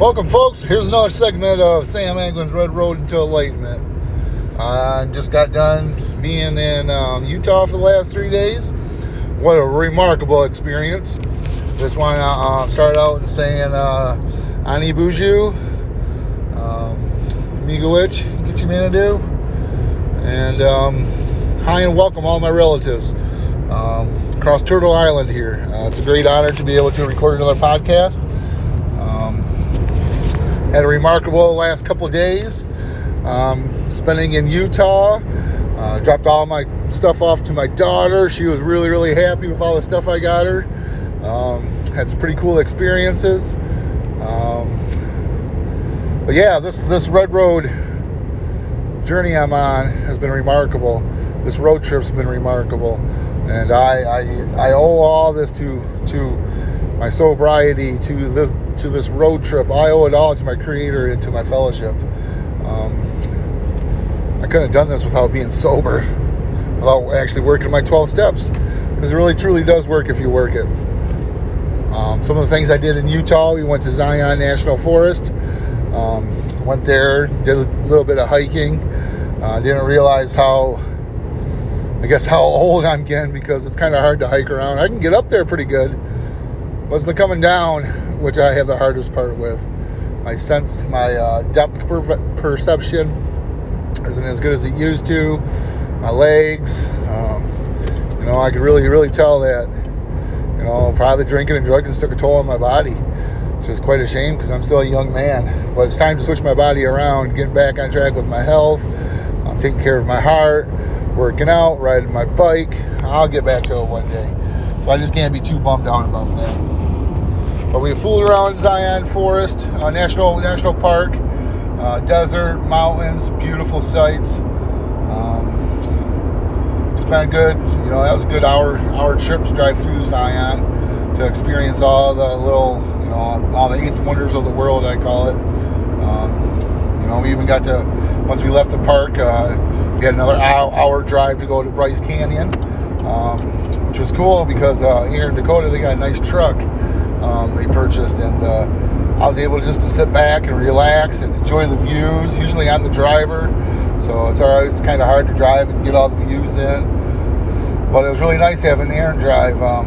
Welcome, folks. Here's another segment of Sam Anglin's Red Road until Enlightenment. I just got done being in um, Utah for the last three days. What a remarkable experience. Just want to uh, start out saying uh, Ani Buju, um, Miigwech, Gitchimanadu, and um, hi and welcome all my relatives um, across Turtle Island here. Uh, it's a great honor to be able to record another podcast. Had a remarkable last couple days um, spending in Utah. Uh, dropped all my stuff off to my daughter. She was really, really happy with all the stuff I got her. Um, had some pretty cool experiences. Um, but yeah, this this red road journey I'm on has been remarkable. This road trip's been remarkable, and I I, I owe all this to to my sobriety, to this to this road trip. I owe it all to my Creator and to my fellowship. Um, I couldn't have done this without being sober, without actually working my 12 steps, because it really truly does work if you work it. Um, some of the things I did in Utah, we went to Zion National Forest. Um, went there, did a little bit of hiking. Uh, didn't realize how, I guess, how old I'm getting because it's kind of hard to hike around. I can get up there pretty good. Was the coming down, which I have the hardest part with. My sense, my uh, depth per- perception isn't as good as it used to. My legs, um, you know, I could really, really tell that, you know, probably drinking and drugging took a toll on my body which is quite a shame because I'm still a young man. But it's time to switch my body around, getting back on track with my health, I'm taking care of my heart, working out, riding my bike. I'll get back to it one day. So I just can't be too bummed out about that. But we fooled around Zion Forest, uh, National National Park, uh, desert, mountains, beautiful sights. Um, spent a good, you know, that was a good hour hour trip to drive through Zion to experience all the little you know, all the eighth wonders of the world, I call it. Um, you know, we even got to, once we left the park, uh, we had another hour, hour, drive to go to Bryce Canyon, um, which was cool because uh, here in Dakota, they got a nice truck um, they purchased, and uh, I was able just to sit back and relax and enjoy the views. Usually I'm the driver, so it's all right. It's kind of hard to drive and get all the views in. But it was really nice having Aaron drive. Um,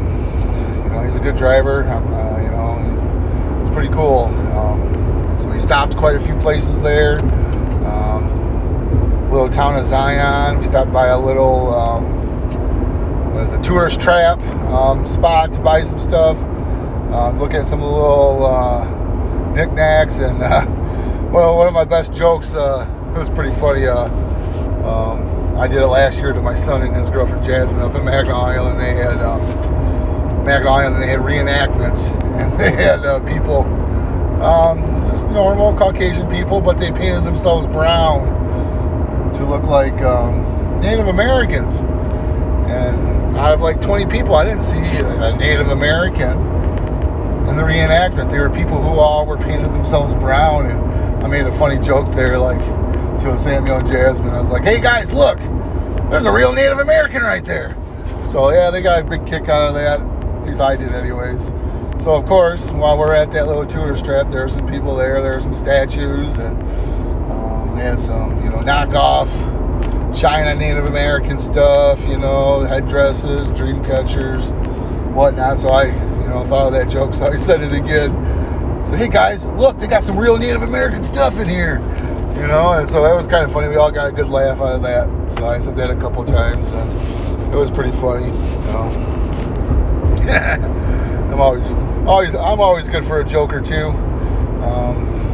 you know, he's a good driver. Uh, you know, he's it's pretty cool. Um, so we stopped quite a few places there. Um, little town of Zion. We stopped by a little um, a tourist trap um, spot to buy some stuff. Um, look at some little uh, knickknacks and uh, well, one of my best jokes. Uh, it was pretty funny. Uh, um, I did it last year to my son and his girlfriend Jasmine up in Mackinac Island. They had Mackinac Island. They had reenactments, and they had uh, people, um, just normal Caucasian people, but they painted themselves brown to look like um, Native Americans. And out of like 20 people, I didn't see a Native American in the reenactment. There were people who all were painted themselves brown, and I made a funny joke there, like to Samuel and Jasmine. I was like, "Hey guys, look, there's a real Native American right there." So yeah, they got a big kick out of that. At least I did, anyways. So of course, while we're at that little tourist trap, there are some people there. There are some statues, and um, they had some, you know, knockoff China Native American stuff. You know, headdresses, dream catchers, whatnot. So I, you know, thought of that joke, so I said it again. So hey guys, look, they got some real Native American stuff in here. You know, and so that was kind of funny. We all got a good laugh out of that. So I said that a couple times, and it was pretty funny. You know. I'm always, always, I'm always good for a joke or two. Um,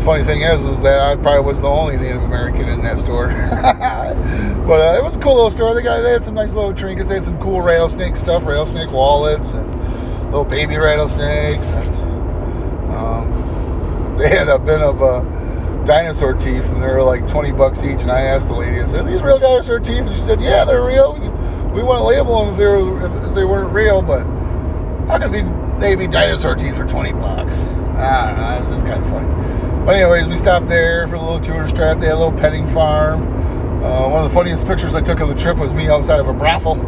funny thing is, is that I probably was the only Native American in that store. but uh, it was a cool little store. They got, they had some nice little trinkets. They had some cool rattlesnake stuff, rattlesnake wallets, and little baby rattlesnakes. And um, they had a bit of a dinosaur teeth, and they were like 20 bucks each. And I asked the lady, I said, "Are these real dinosaur teeth?" And she said, "Yeah, they're real." we want to label them if they were if they weren't real, but how could they be dinosaur teeth for twenty bucks? I don't know. This is kind of funny. But anyways, we stopped there for a little tourist trap. They had a little petting farm. Uh, one of the funniest pictures I took of the trip was me outside of a brothel.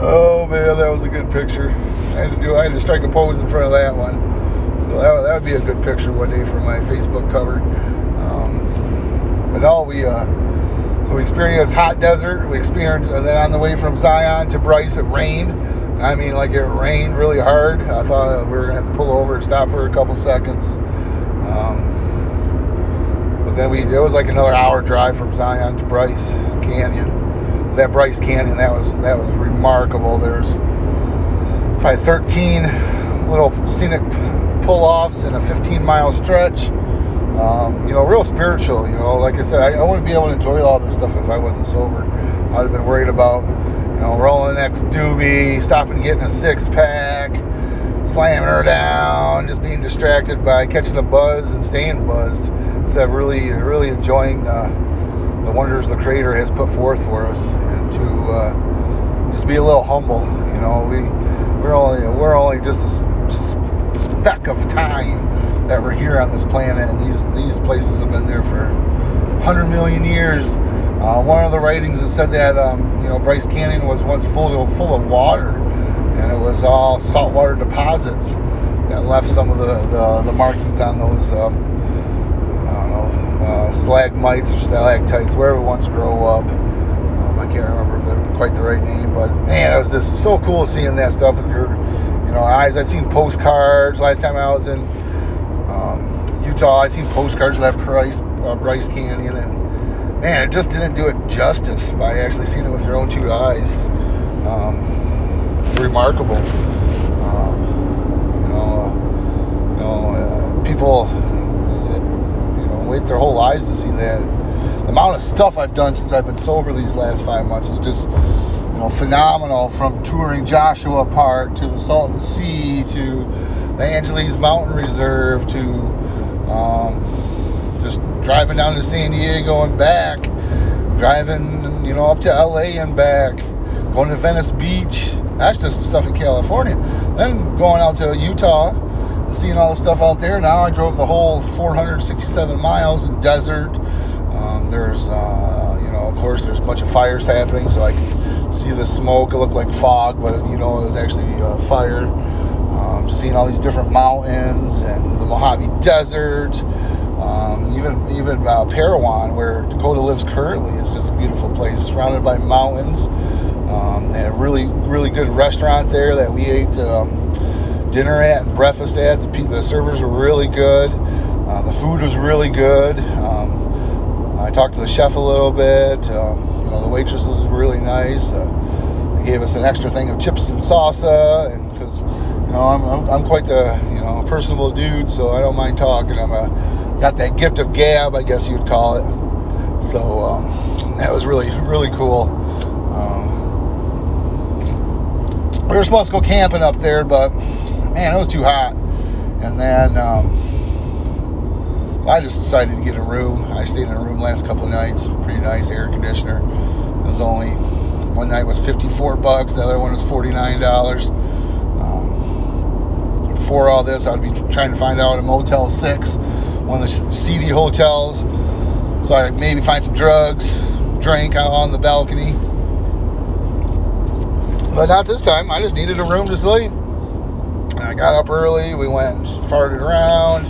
oh man, that was a good picture. I had to do. I had to strike a pose in front of that one. So that, that would be a good picture one day for my Facebook cover. Um, but all we uh, so we experienced hot desert. We experienced, and then on the way from Zion to Bryce, it rained. I mean, like it rained really hard. I thought we were gonna have to pull over and stop for a couple seconds. Um, but then we it was like another hour drive from Zion to Bryce Canyon. That Bryce Canyon, that was that was remarkable. There's probably 13 little scenic pull-offs in a 15 mile stretch. Um, you know, real spiritual. You know, like I said, I, I, wouldn't be able to enjoy all this stuff if I wasn't sober. I'd have been worried about, you know, rolling the next doobie, stopping, getting a six pack, slamming her down, just being distracted by catching a buzz and staying buzzed instead of really, really enjoying the, the wonders the Creator has put forth for us, and to uh, just be a little humble. You know, we we're only we're only just a speck of time that we're here on this planet, and these these places have been there for 100 million years. Uh, one of the writings that said that um, you know Bryce Canyon was once full of, full of water, and it was all saltwater deposits that left some of the, the, the markings on those um, I don't know uh, stalagmites or stalactites, wherever ones grow up. I can't remember the, quite the right name, but man, it was just so cool seeing that stuff with your, you know, eyes. I've seen postcards. Last time I was in um, Utah, I seen postcards of that Bryce, uh, Bryce Canyon, and man, it just didn't do it justice by actually seeing it with your own two eyes. Um, remarkable. Um, you know, you know, uh, people, you know, wait their whole lives to see that the amount of stuff I've done since I've been sober these last five months is just you know phenomenal. From touring Joshua Park to the Salton Sea to the Angeles Mountain Reserve to um, just driving down to San Diego and back, driving you know up to LA and back, going to Venice Beach. That's just the stuff in California. Then going out to Utah and seeing all the stuff out there. Now I drove the whole 467 miles in desert um, there's, uh, you know, of course, there's a bunch of fires happening, so I can see the smoke. It looked like fog, but you know, it was actually uh, fire. Um, seeing all these different mountains and the Mojave Desert, um, even even uh, Parowan, where Dakota lives currently, is just a beautiful place, surrounded by mountains. Um, and a really really good restaurant there that we ate um, dinner at and breakfast at. The, the servers were really good. Uh, the food was really good. Um, I talked to the chef a little bit. Um, you know, the waitresses were really nice. Uh, they gave us an extra thing of chips and salsa, because you know I'm, I'm, I'm, quite the you know a personable dude, so I don't mind talking. I'm a got that gift of gab, I guess you'd call it. So um, that was really really cool. Um, we were supposed to go camping up there, but man, it was too hot. And then um, I just decided to get a room. I stayed in a room last couple nights. Pretty nice air conditioner. It was only one night was 54 bucks. The other one was 49 dollars. Um, before all this, I'd be trying to find out a Motel Six, one of the seedy hotels, so I maybe find some drugs, drink out on the balcony. But not this time. I just needed a room to sleep. I got up early. We went farted around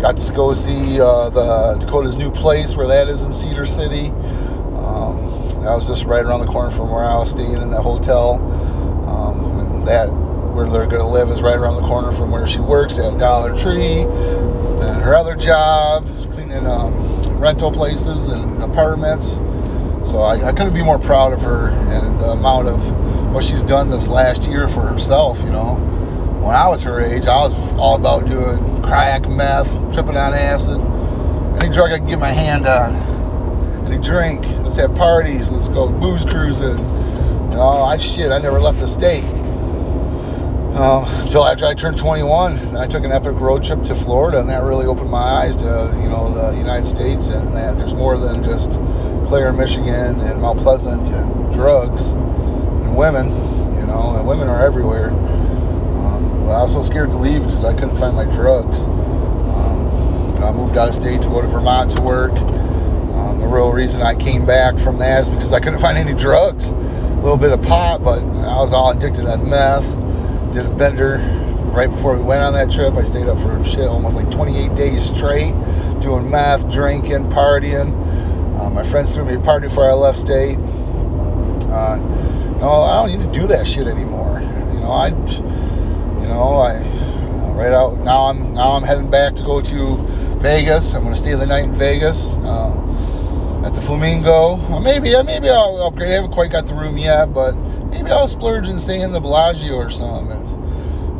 Got to go see uh, the Dakota's new place where that is in Cedar City. Um, that was just right around the corner from where I was staying in that hotel. Um, that where they're going to live is right around the corner from where she works at Dollar Tree. And her other job, cleaning um, rental places and apartments. So I, I, couldn't be more proud of her and the amount of what she's done this last year for herself, you know when I was her age, I was all about doing crack, meth, tripping on acid, any drug I could get my hand on, any drink. Let's have parties. Let's go booze cruising. You know, I shit. I never left the state uh, until after I turned 21. Then I took an epic road trip to Florida, and that really opened my eyes to you know the United States and that there's more than just Clare, Michigan, and Mount Pleasant and drugs and women. You know, and women are everywhere. But I was so scared to leave because I couldn't find my drugs. Um, you know, I moved out of state to go to Vermont to work. Um, the real reason I came back from that is because I couldn't find any drugs. A little bit of pot, but I was all addicted on meth, did a bender right before we went on that trip. I stayed up for shit almost like 28 days straight, doing meth, drinking, partying. My friends threw me a party before I left state. Uh, no, I don't need to do that shit anymore. You know, I, you know, I right out now. I'm now I'm heading back to go to Vegas. I'm to stay the night in Vegas uh, at the Flamingo. Uh, maybe, maybe I'll upgrade. I haven't quite got the room yet, but maybe I'll splurge and stay in the Bellagio or something.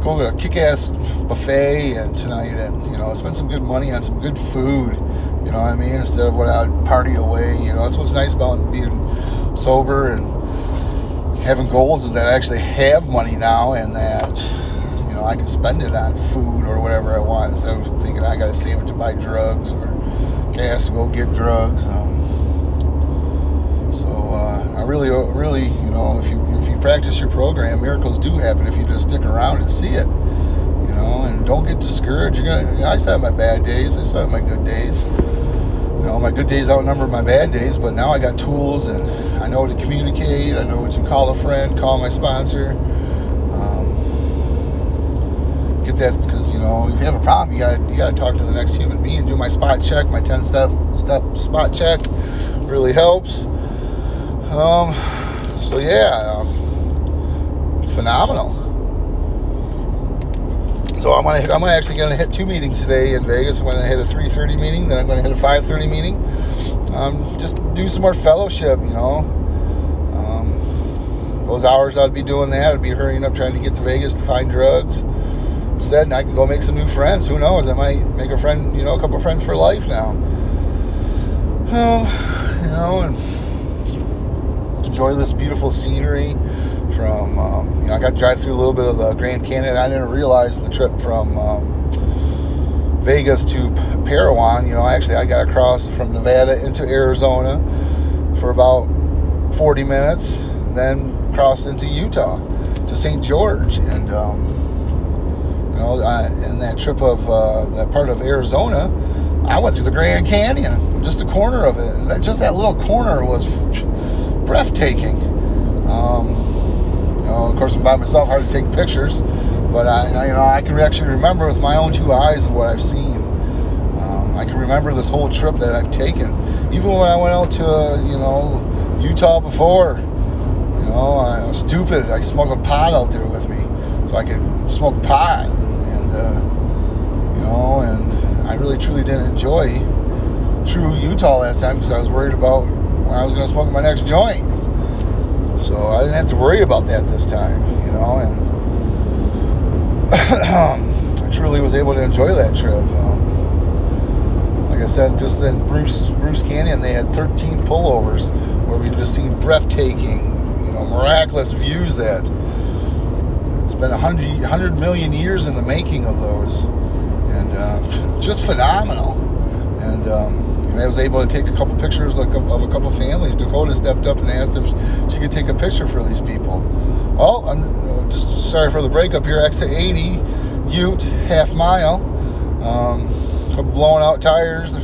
And go to a kick-ass buffet and tonight, and you know, spend some good money on some good food. You know what I mean? Instead of what I'd party away. You know, that's what's nice about being sober and having goals is that I actually have money now and that you know I can spend it on food or whatever I want instead of thinking I got to save it to buy drugs or gas to go get drugs. Um, uh, I really, really, you know, if you if you practice your program, miracles do happen if you just stick around and see it. You know, and don't get discouraged. You're gonna. You know, I still have my bad days. I still have my good days. You know, my good days outnumber my bad days, but now I got tools and I know to communicate. I know what to call a friend, call my sponsor. Um, get that because you know if you have a problem, you got you got to talk to the next human being. Do my spot check, my ten step step spot check, really helps. Um, so yeah, um, it's phenomenal. So I'm gonna hit, I'm gonna actually gonna hit two meetings today in Vegas. I'm gonna hit a 3:30 meeting, then I'm gonna hit a 5:30 meeting. Um, just do some more fellowship, you know. Um, those hours I'd be doing that. I'd be hurrying up trying to get to Vegas to find drugs. Instead, I can go make some new friends. Who knows? I might make a friend, you know, a couple friends for life now. Um, you know, and enjoy this beautiful scenery from um, you know I got to drive through a little bit of the Grand Canyon. I didn't realize the trip from um, Vegas to Parowan. You know, actually I got across from Nevada into Arizona for about 40 minutes, then crossed into Utah to St. George, and um, you know, I, in that trip of uh, that part of Arizona, I went through the Grand Canyon, just a corner of it. That just that little corner was breathtaking. Um, you know, of course, I'm by myself, hard to take pictures, but I, you know, I can actually remember with my own two eyes of what I've seen. Um, I can remember this whole trip that I've taken, even when I went out to, you know, Utah before. You know, I was stupid. I smuggled pot out there with me, so I could smoke pot, and uh, you know, and I really truly didn't enjoy true Utah last time because I was worried about when I was going to smoke my next joint. So I didn't have to worry about that this time, you know, and I truly was able to enjoy that trip. Um, like I said, just in Bruce Bruce Canyon, they had 13 pullovers where we just seen breathtaking, you know, miraculous views that it's been a hundred, hundred million years in the making of those, and uh, just phenomenal. And um, I was able to take a couple pictures of, of a couple families. Dakota stepped up and asked if she could take a picture for these people. Well, I'm uh, just sorry for the breakup here. Exit 80, Ute, half mile. Um, out tires.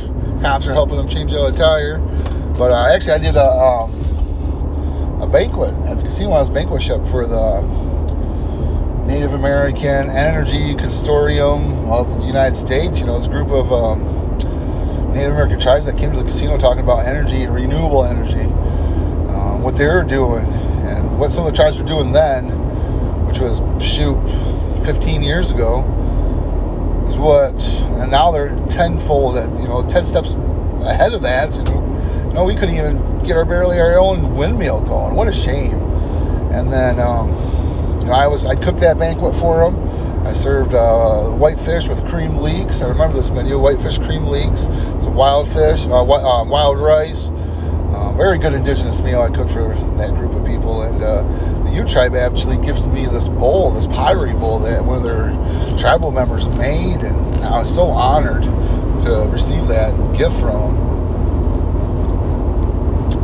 Cops are helping them change out a tire. But uh, actually, I did a, um, a banquet at the casino. I was banquet shop for the Native American Energy Consortium of the United States. You know, it's a group of um, Native American tribes that came to the casino talking about energy and renewable energy, uh, what they're doing, and what some of the tribes were doing then, which was shoot, 15 years ago, is what, and now they're tenfold, you know, 10 steps ahead of that. And, you know, we couldn't even get our barely our own windmill going. What a shame. And then, um, you know, I was I cooked that banquet for them I served uh, whitefish with cream leeks. I remember this menu: whitefish cream leeks, some wild fish, uh, uh, wild rice. Uh, very good indigenous meal I cooked for that group of people. And uh, the Ute tribe actually gives me this bowl, this pottery bowl that one of their tribal members made, and I was so honored to receive that gift from them.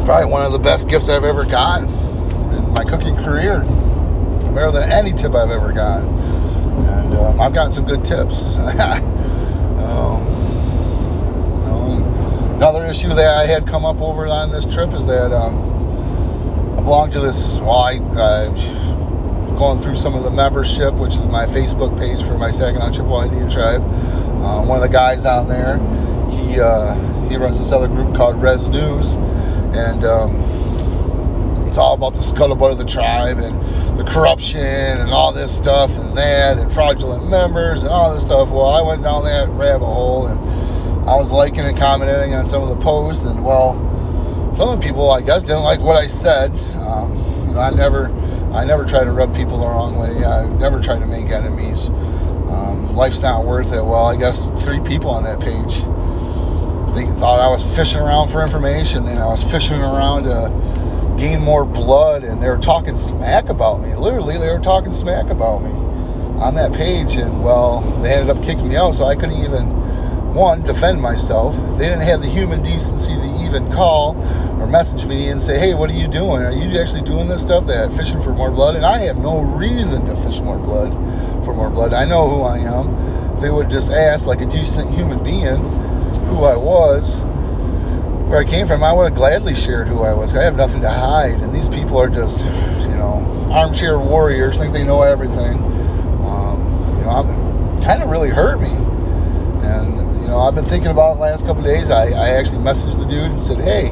Probably one of the best gifts I've ever gotten in my cooking career, better than any tip I've ever gotten and um, I've gotten some good tips. um, you know, another issue that I had come up over on this trip is that um, I belong to this. Well, I, I going through some of the membership, which is my Facebook page for my Saginaw Chippewa Indian Tribe. Uh, one of the guys on there, he uh, he runs this other group called Res News, and um, it's all about the scuttlebutt of the tribe and the corruption and all this stuff and that and fraudulent members and all this stuff. Well, I went down that rabbit hole and I was liking and commenting on some of the posts, and well, some of the people I guess didn't like what I said. Um, you know, I never, I never try to rub people the wrong way. I never try to make enemies. Um, life's not worth it. Well, I guess three people on that page they thought I was fishing around for information, and I was fishing around to gain more blood, and they were talking smack about me. Literally, they were talking smack about me on that page, and well, they ended up kicking me out, so I couldn't even one, defend myself. They didn't have the human decency to even call or message me and say, hey, what are you doing? Are you actually doing this stuff that fishing for more blood? And I have no reason to fish more blood for more blood. I know who I am. They would just ask, like a decent human being, who I was, where I came from. I would have gladly shared who I was. I have nothing to hide. And these people are just, you know, armchair warriors, think they know everything. Um, you know, I'm, kind of really hurt me. And you know, I've been thinking about it the last couple days. I, I actually messaged the dude and said, hey,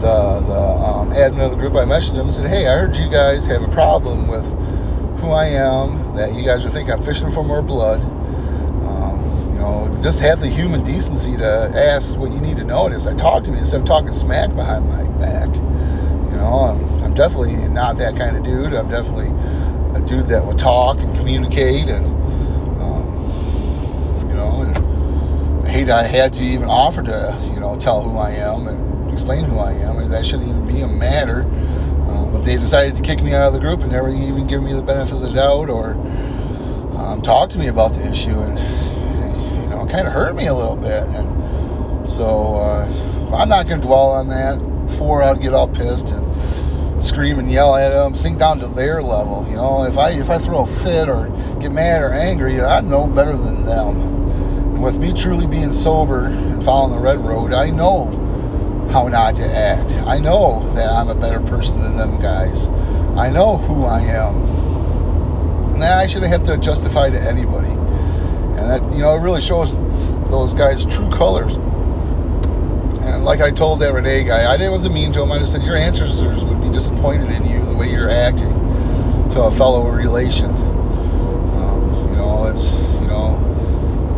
the the um, admin of the group, I mentioned him and said, hey, I heard you guys have a problem with who I am, that you guys are thinking I'm fishing for more blood. Um, know, just have the human decency to ask what you need to know. Is I talk to me instead of talking smack behind my back. You know, I'm, I'm definitely not that kind of dude. I'm definitely a dude that would talk and communicate and you know, hate I had to even offer to, you know, tell who I am and explain who I am. And that shouldn't even be a matter. Uh, but they decided to kick me out of the group and never even give me the benefit of the doubt or um, talk to me about the issue. And, kind of hurt me a little bit. And so uh, I'm not going to dwell on that. Before I'd get all pissed and scream and yell at them, sink down to their level. You know, if I if I throw a fit or get mad or angry, I know better than them. And with me truly being sober and following the red road, I know how not to act. I know that I'm a better person than them guys. I know who I am. And that I shouldn't have to justify to anybody. And that, you know, it really shows those guys' true colors. And like I told that Renee guy, I didn't wasn't mean to him. I just said your ancestors would be disappointed in you the way you're acting to a fellow relation. Um, you know, it's you know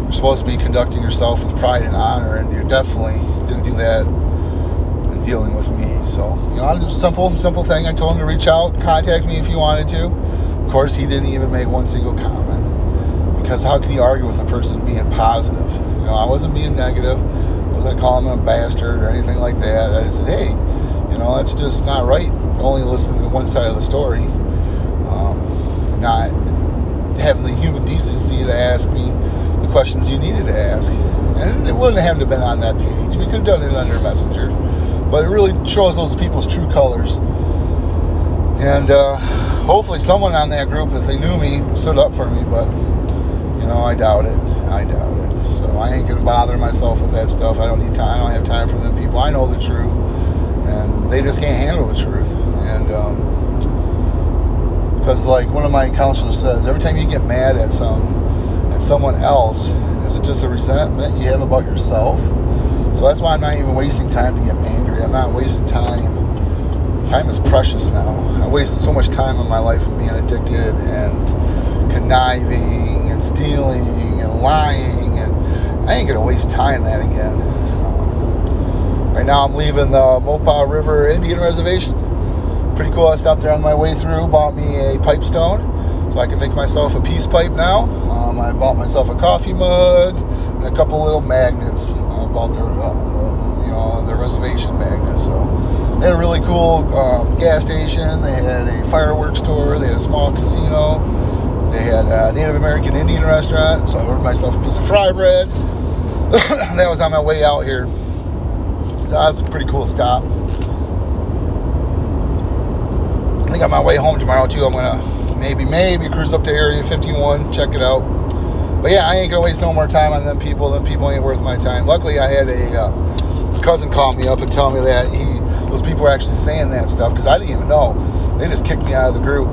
you're supposed to be conducting yourself with pride and honor, and you definitely didn't do that in dealing with me. So, you know, I did a simple, simple thing. I told him to reach out, contact me if he wanted to. Of course, he didn't even make one single comment because how can you argue with a person being positive? You know, I wasn't being negative. I wasn't calling him a bastard or anything like that. I just said, hey, you know, that's just not right. Only listening to one side of the story, um, not having the human decency to ask me the questions you needed to ask. And it wouldn't have to have been on that page. We could have done it under Messenger. But it really shows those people's true colors. And uh, hopefully someone on that group, if they knew me, stood up for me. But, know, I doubt it. I doubt it. So I ain't to bother myself with that stuff. I don't need time. I don't have time for them people. I know the truth. And they just can't handle the truth. And, um, because like one of my counselors says, every time you get mad at some at someone else, is it just a resentment you have about yourself? So that's why I'm not even wasting time to get angry. I'm not wasting time. Time is precious now. I wasted so much time in my life of being addicted and conniving and stealing and lying, and I ain't gonna waste time that again. Um, right now, I'm leaving the Moapa River Indian Reservation. Pretty cool. I stopped there on my way through, bought me a pipestone so I can make myself a peace pipe now. Um, I bought myself a coffee mug and a couple little magnets. I bought their, uh, you know, their reservation magnets. So they had a really cool um, gas station. They had a fireworks store. They had a small casino. They had a Native American Indian restaurant. So I ordered myself a piece of fry bread. that was on my way out here. So that was a pretty cool stop. I think on my way home tomorrow too, I'm gonna maybe, maybe cruise up to Area 51, check it out. But yeah, I ain't gonna waste no more time on them people. Them people ain't worth my time. Luckily, I had a uh, cousin call me up and tell me that he, those people were actually saying that stuff because I didn't even know. They just kicked me out of the group.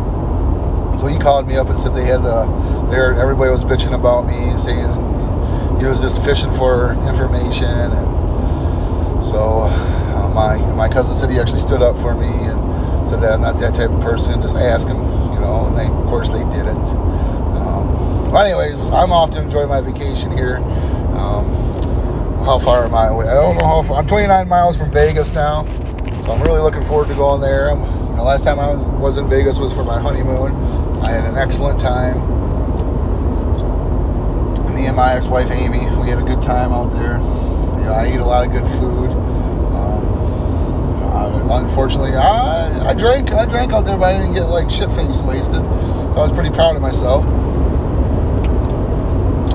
So he called me up and said they had the there. Everybody was bitching about me, saying he was just fishing for information, and so uh, my my cousin said he actually stood up for me and said that I'm not that type of person. Just ask him, you know. And they, of course, they didn't. Um, but anyways, I'm off to enjoy my vacation here. Um, how far am I away? I don't know how far. I'm 29 miles from Vegas now, so I'm really looking forward to going there. I'm, last time I was in Vegas was for my honeymoon. Had an excellent time. Me and my ex-wife Amy, we had a good time out there. You know, I eat a lot of good food. Um, unfortunately, I, I drank. I drank out there, but I didn't get like shit face wasted. So I was pretty proud of myself.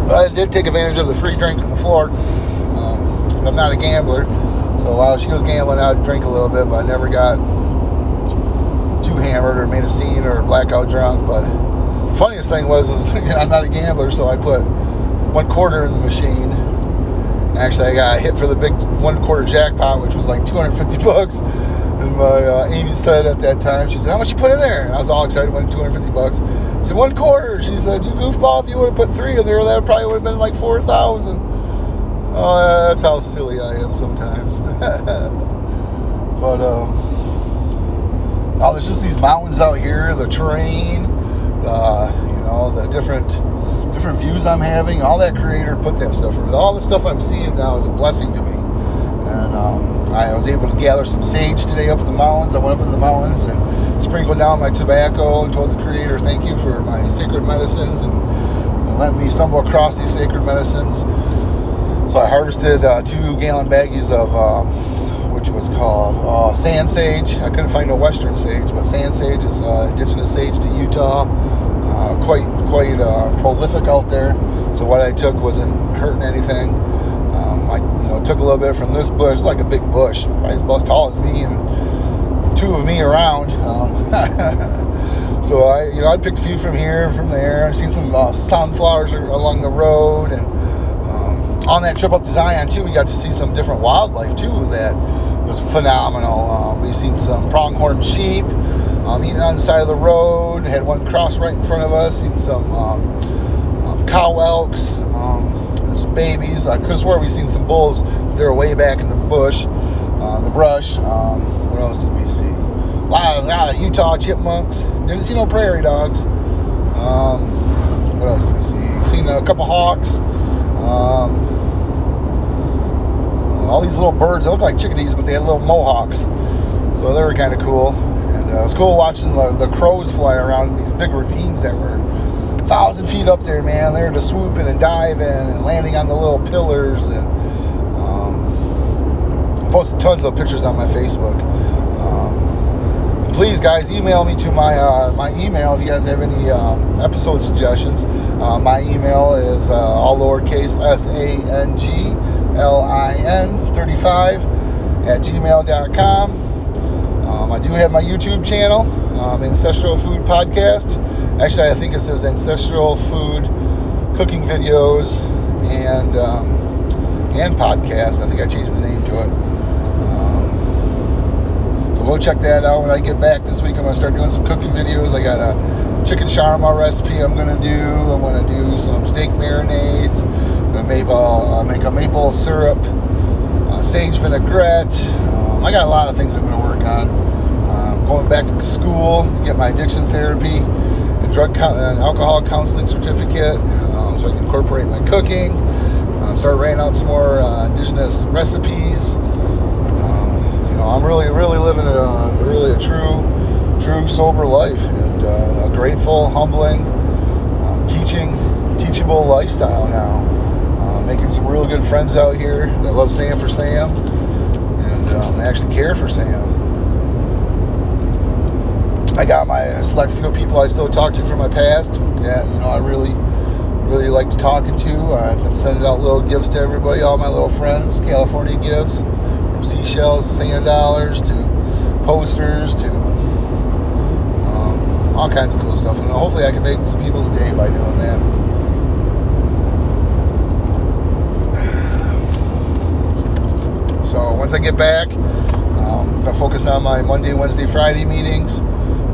But I did take advantage of the free drinks on the floor. Um, I'm not a gambler, so while she was gambling, I'd drink a little bit, but I never got too hammered or made a scene or blackout drunk. But funniest thing was, is I'm not a gambler, so I put one quarter in the machine. Actually, I got hit for the big one quarter jackpot, which was like 250 bucks. And my uh, Amy said at that time, she said, "How much you put in there?" And I was all excited, won 250 bucks. I said, "One quarter." She said, "You goofball! If you would have put three in there, that probably would have been like 4,000." Oh, that's how silly I am sometimes. but uh, oh, there's just these mountains out here, the terrain, the you know the different different views I'm having. All that creator put that stuff. All the stuff I'm seeing now is a blessing to me, and um, I was able to gather some sage today up in the mountains. I went up in the mountains and sprinkled down my tobacco and told the creator thank you for my sacred medicines and, and let me stumble across these sacred medicines. So I harvested uh, two gallon baggies of um, which was called uh, sand sage. I couldn't find no western sage, but sand sage is uh, indigenous sage to Utah. Uh, quite quite uh, prolific out there. So what I took wasn't hurting anything. Um, I you know took a little bit from this bush, like a big bush, probably as tall as me, and two of me around. Um, so I you know I picked a few from here, from there. I've seen some uh, sunflowers along the road and on that trip up to Zion too, we got to see some different wildlife too that was phenomenal. Um, we seen some pronghorn sheep um, eating on the side of the road. Had one cross right in front of us. Seen some um, um cow elks, um, some babies. I could swear we seen some bulls. They were way back in the bush, uh, the brush. Um, what else did we see? A lot, of, a lot of Utah chipmunks. Didn't see no prairie dogs. what else did we see? Seen a couple hawks. Um, all these little birds. They look like chickadees, but they had little mohawks. So they were kind of cool. And uh, it was cool watching the, the, crows fly around in these big ravines that were a thousand feet up there, man. They were just swooping and diving and landing on the little pillars. And um, posted tons of pictures on my Facebook. Um, please, guys, email me to my uh, my email if you guys have any um, episode suggestions. Uh, my email is uh, all lowercase s a n g L-I-N35 at gmail.com. Um, I do have my YouTube channel, um, Ancestral Food Podcast. Actually, I think it says Ancestral Food Cooking Videos and um, and Podcast. I think I changed the name to it. Um, so go check that out when I get back this week. I'm going to start doing some cooking videos. I got a chicken shawarma recipe I'm going to do. I'm going to do some steak marinades maple, uh, make a maple syrup, uh, sage vinaigrette. Um, I got a lot of things I'm going to work on. Um, going back to school to get my addiction therapy and drug co- and alcohol counseling certificate, um, so I can incorporate my cooking. Um, start writing out some more uh, indigenous recipes. Um, you know, I'm really, really living a really a true, true sober life and uh, a grateful, humbling, um, teaching, teachable lifestyle now making some real good friends out here that love Sam for Sam and um, actually care for Sam. I got my select few people I still talk to from my past. Yeah, you know, I really, really liked talking to. I've been sending out little gifts to everybody, all my little friends, California gifts, from seashells, sand dollars to posters to um, all kinds of cool stuff. And hopefully, I can make some people's day by doing that. So once I get back, um, I'm gonna focus on my Monday, Wednesday, Friday meetings.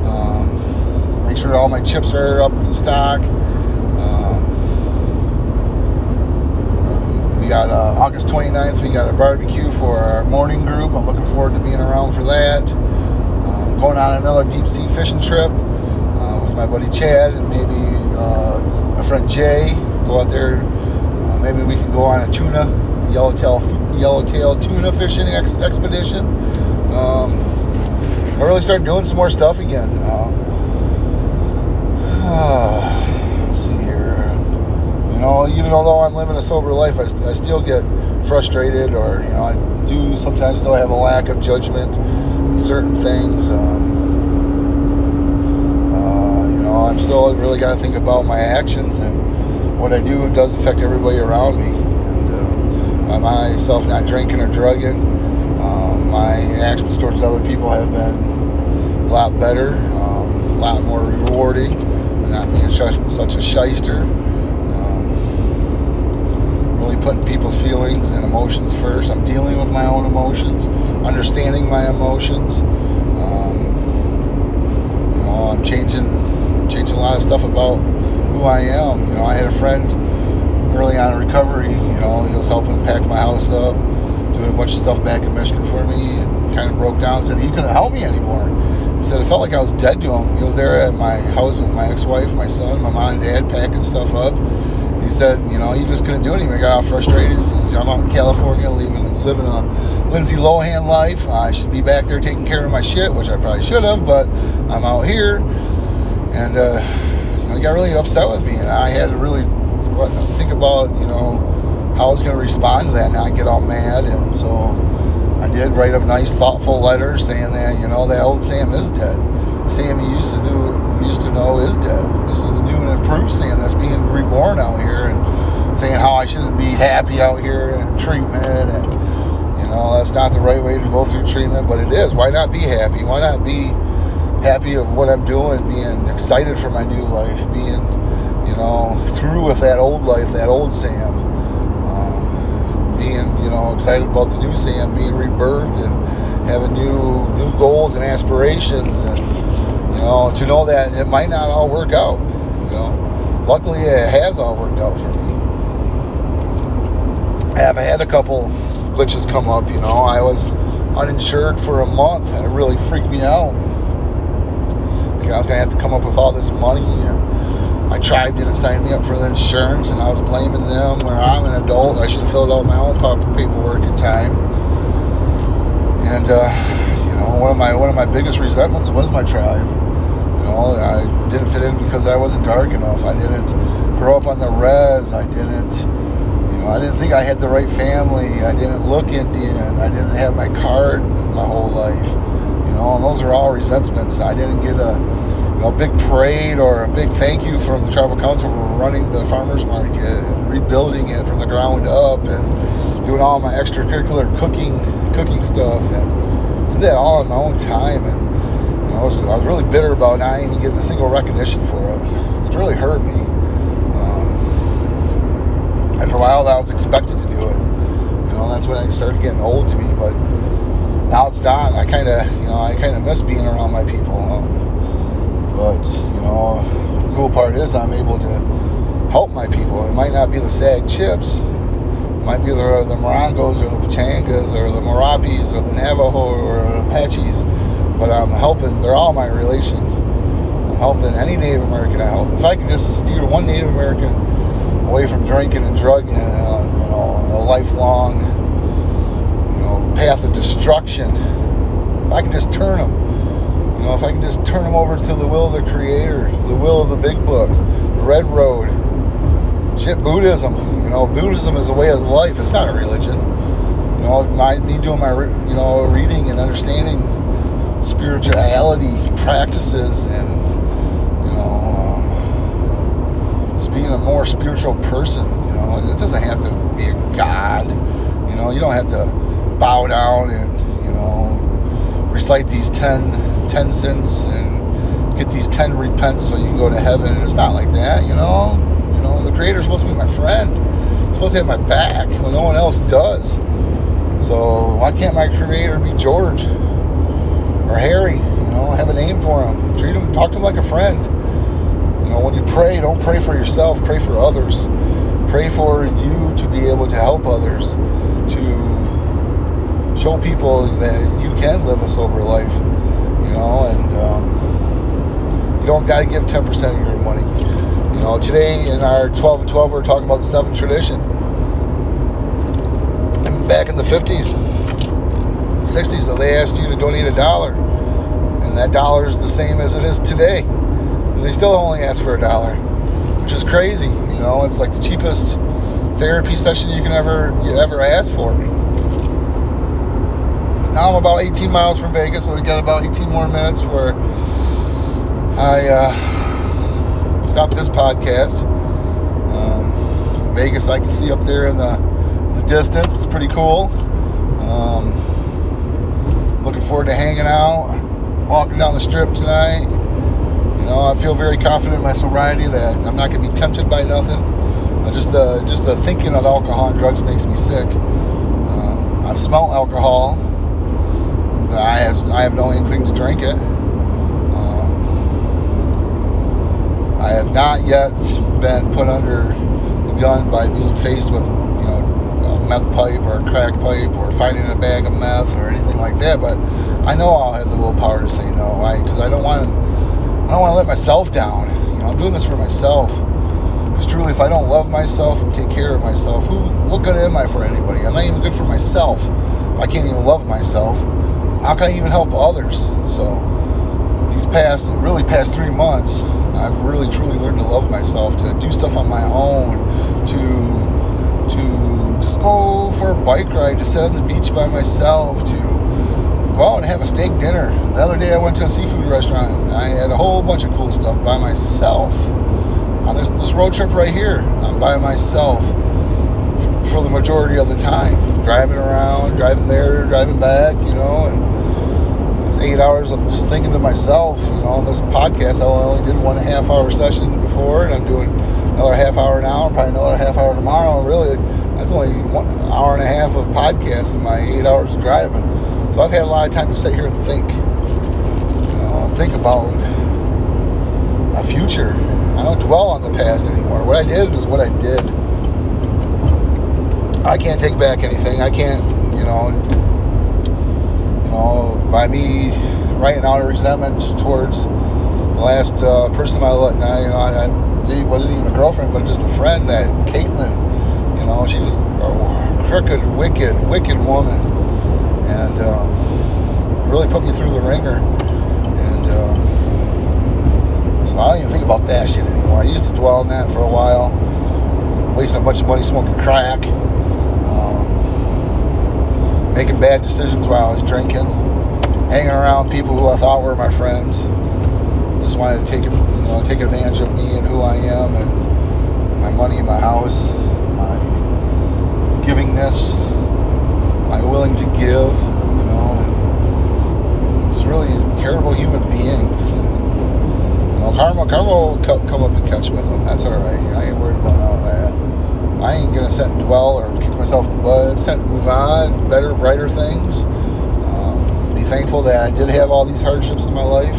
Um, make sure all my chips are up to stock. Um, we got uh, August 29th, we got a barbecue for our morning group. I'm looking forward to being around for that. Uh, going on another deep sea fishing trip uh, with my buddy Chad and maybe uh, my friend Jay. Go out there. Uh, maybe we can go on a tuna, yellowtail, yellowtail tuna fishing ex- expedition. Um, I really started doing some more stuff again. Uh, let's see here. You know, even although I'm living a sober life, I, I still get frustrated, or you know, I do sometimes still have a lack of judgment in certain things. Um, uh, you know, I'm still really got to think about my actions and what I do does affect everybody around me. And uh, myself not drinking or drugging, um, my actions towards other people have been a lot better, um, a lot more rewarding, not being such a shyster. Um, really putting people's feelings and emotions first. I'm dealing with my own emotions, understanding my emotions. Um, you know, I'm changing, changing a lot of stuff about who I am. You know, I had a friend early on in recovery. You know, he was helping pack my house up, doing a bunch of stuff back in Michigan for me, and kind of broke down. Said he couldn't help me anymore. He said it felt like I was dead to him. He was there at my house with my ex-wife, my son, my mom and dad, packing stuff up. He said, you know, he just couldn't do anything. I got all frustrated. He says, I'm out in California, living living a Lindsay Lohan life. I should be back there taking care of my shit, which I probably should have, but I'm out here, and. uh he got really upset with me, and I had to really think about, you know, how I was going to respond to that, and not get all mad. And so I did write a nice, thoughtful letter saying that, you know, that old Sam is dead. Sam you used to know, used to know is dead. This is the new and improved Sam that's being reborn out here, and saying how I shouldn't be happy out here in treatment, and you know, that's not the right way to go through treatment, but it is. Why not be happy? Why not be happy of what I'm doing, being excited for my new life, being, you know, through with that old life, that old Sam, um, being, you know, excited about the new Sam being rebirthed and having new new goals and aspirations, and you know, to know that it might not all work out. You know, luckily it has all worked out for me. I have had a couple glitches come up. You know, I was uninsured for a month, and it really freaked me out I was to have to come up with all this money. And my tribe didn't sign me up for the insurance, and I was blaming them. Where I'm an adult, I should have filled out my own paperwork in time. And uh, you know, one of my one of my biggest resentments was my tribe. You know, I didn't fit in because I wasn't dark enough. I didn't grow up on the res. I didn't. You know, I didn't think I had the right family. I didn't look Indian. I didn't have my card my whole life You know, and those are all resentments. I didn't get a you know big parade or a big thank you from the tribal council for running the farmers market and rebuilding it from the ground up and doing all my extracurricular cooking cooking stuff and did that all in my own time and you know, I was, I was really bitter about not even getting a single recognition for it, which really hurt me. Um, and for a while, I was expected to do it. You know, that's when it started getting old to me, but now it's not. I kind of, you know, I kind of miss being around my people. But you know, the cool part is I'm able to help my people. It might not be the Sag Chips, it might be the, the Morongos or the Pechangas or the Morapis or the Navajo or Apaches, but I'm helping. They're all my relation. I'm helping any Native American I help. If I could just steer one Native American away from drinking and drugging, uh, you know, a lifelong path of destruction, if I can just turn them, you know, if I can just turn them over to the will of the Creator, to the will of the Big Book, the Red Road, shit, Buddhism. You know, Buddhism is a way of life. It's not a religion. You know, my, me doing my, you know, reading and understanding spirituality practices and, you know, um, just being a more spiritual person. You know, it doesn't have to be a god. You know, you don't have to bow down and you know recite these 10, 10 sins and get these 10 repents so you can go to heaven. And it's not like that you know? You know the creator's supposed to be my friend. He's supposed to have my back when no one else does. So why can't my creator be george or harry you know have a name for him? Treat him talk to him like a friend. You know, when you pray, don't pray for yourself, pray for others. Pray for you to be able to help others, to show people that you can live a sober life, know, and um, you don't got to give 10% of your money. You know, today in our 12 and 12, we're talking about the seventh tradition. And back in the 50s, 60s, they asked you to donate a dollar. And that dollar is the same as it is today. They still only ask for a dollar, which is crazy. You know, it's like the cheapest therapy session you can ever you ever ask for. Now I'm about 18 miles from Vegas, so we got about 18 more minutes where I uh, stop this podcast. Um, Vegas, I can see up there in the, the distance. It's pretty cool. Um, looking forward to hanging out, walking down the strip tonight. You know, I feel very confident in my sobriety that I'm not going to be tempted by nothing. Uh, just the just the thinking of alcohol and drugs makes me sick. Uh, I've smelled alcohol. I has I have no inkling to drink it. Um, I have not yet been put under the gun by being faced with you know a meth pipe or a crack pipe or finding a bag of meth or anything like that. But I know I'll have the willpower to say no. because I don't want to I don't want to let myself down. You know, I'm doing this for myself. Because truly, if I don't love myself and take care of myself, who, what good am I for anybody? I'm not even good for myself. If I can't even love myself, how can I even help others? So, these past, really past three months, I've really truly learned to love myself, to do stuff on my own, to to just go for a bike ride, to sit on the beach by myself, to go out and have a steak dinner. The other day I went to a seafood restaurant. I had a whole bunch of cool stuff by myself. On this, this road trip right here, I'm by myself for the majority of the time. Driving around, driving there, driving back, you know, and eight hours of just thinking to myself, you know, on this podcast, oh, I only did one half hour session before, and I'm doing another half hour now, and probably another half hour tomorrow. Really, that's only one hour and a half of podcast in my eight hours of driving. So I've had a lot of time to sit here and think, you know, think about my future. I don't dwell on the past anymore. What I did is what I did. I can't take back anything. I can't, you know, you know, by me writing out a resentment towards the last uh, person I let, you know, I, I wasn't even a girlfriend, but just a friend. That Caitlin, you know, she was a crooked, wicked, wicked woman, and um, really put me through the ringer. And uh, so I don't even think about that shit anymore. I used to dwell on that for a while, wasting a bunch of money smoking crack making bad decisions while I was drinking, hanging around people who I thought were my friends. Just wanted to take you know take advantage of me and who I am and my money, my house, my givingness, my willing to give, you know, just really terrible human beings. You know, karma, karma will come up and catch with them. That's all right. I ain't worried about all that. I ain't gonna sit and dwell or kick myself in the butt. It's time to move on, better, brighter things. Um, be thankful that I did have all these hardships in my life.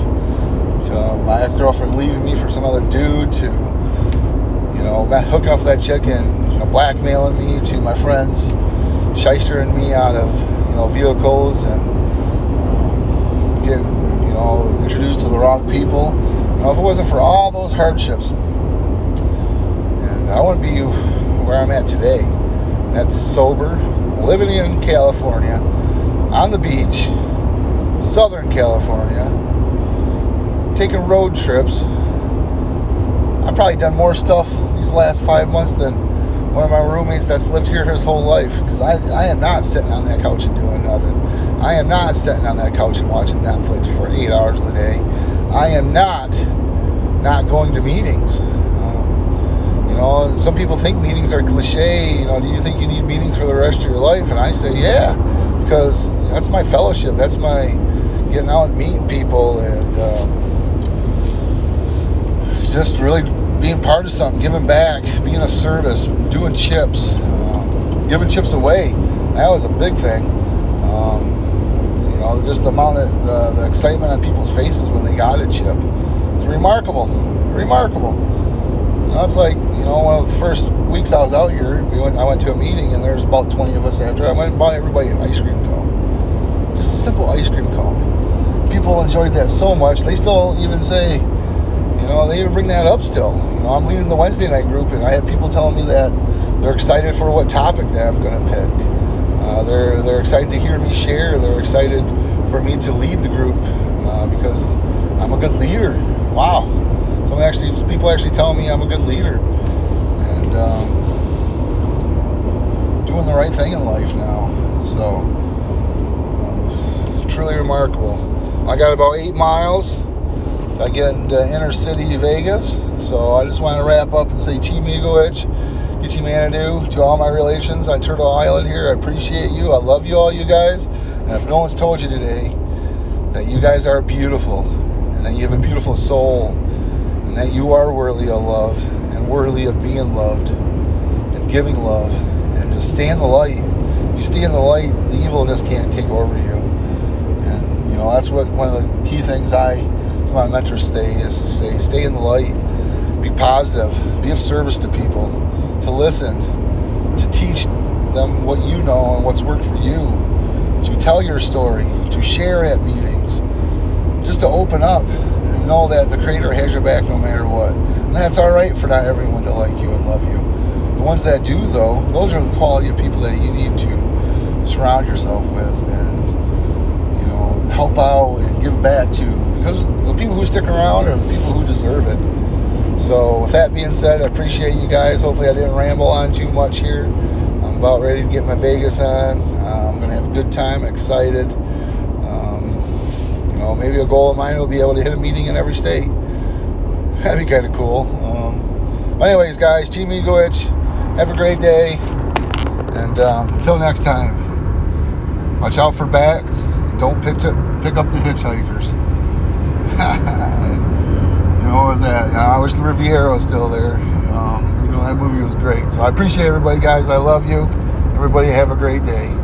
To uh, my girlfriend leaving me for some other dude, to you know, hooking up with that chick and you know, blackmailing me, to my friends shystering me out of you know vehicles and um, getting you know introduced to the wrong people. You know, if it wasn't for all those hardships, and I wouldn't be where I'm at today. That's sober, living in California, on the beach, Southern California, taking road trips. I've probably done more stuff these last five months than one of my roommates that's lived here his whole life. Because I, I am not sitting on that couch and doing nothing. I am not sitting on that couch and watching Netflix for eight hours a day. I am not not going to meetings Um, you know, some people think meetings are cliche. You know, do you think you need meetings for the rest of your life? And I say, yeah, because that's my fellowship. That's my getting out and meeting people and um, just really being part of something, giving back, being of service, doing chips, um, giving chips away. That was a big thing. Um, you know, just the amount of the, the excitement on people's faces when they got a chip its remarkable, remarkable. You know, it's like you know one of the first weeks I was out here, we went. I went to a meeting and there's about 20 of us after. I went and bought everybody an ice cream cone, just a simple ice cream cone. People enjoyed that so much. They still even say, you know, they even bring that up still. You know, I'm leading the Wednesday night group and I had people telling me that they're excited for what topic that I'm going to pick. Uh, they're they're excited to hear me share. They're excited for me to lead the group uh, because I'm a good leader. Wow, some actually people actually telling me I'm a good leader and um, doing the right thing in life now. So um, truly remarkable. I got about eight miles. I get into inner city Vegas, so I just want to wrap up and say Gitchy Manitou, to all my relations on Turtle Island here, I appreciate you. I love you all, you guys. And if no one's told you today that you guys are beautiful and that you have a beautiful soul and that you are worthy of love and worthy of being loved and giving love and just stay in the light. If you stay in the light, the evilness can't take over you. You know, that's what one of the key things I, to my mentors say is to say, stay in the light, be positive, be of service to people to listen, to teach them what you know and what's worked for you, to tell your story, to share at meetings, just to open up and know that the Creator has your back no matter what. And that's all right for not everyone to like you and love you. The ones that do, though, those are the quality of people that you need to surround yourself with and, help out and give back to. Because the people who stick around are the people who deserve it. So, with that being said, I appreciate you guys. Hopefully, I didn't ramble on too much here. I'm about ready to get my Vegas on. Uh, I'm going to have a good time, excited. Um, you know, maybe a goal of mine will be able to hit a meeting in every state. That'd be kind of cool. Um, anyways, guys, Team Miigowich, have a great day. And um, until next time, watch out for bats and don't pick up, pick up the hitchhikers. You know, what was that? You know, I wish the Riviera was still there. Um, you know, that movie was great. So I appreciate everybody, guys. I love you. Everybody have a great day.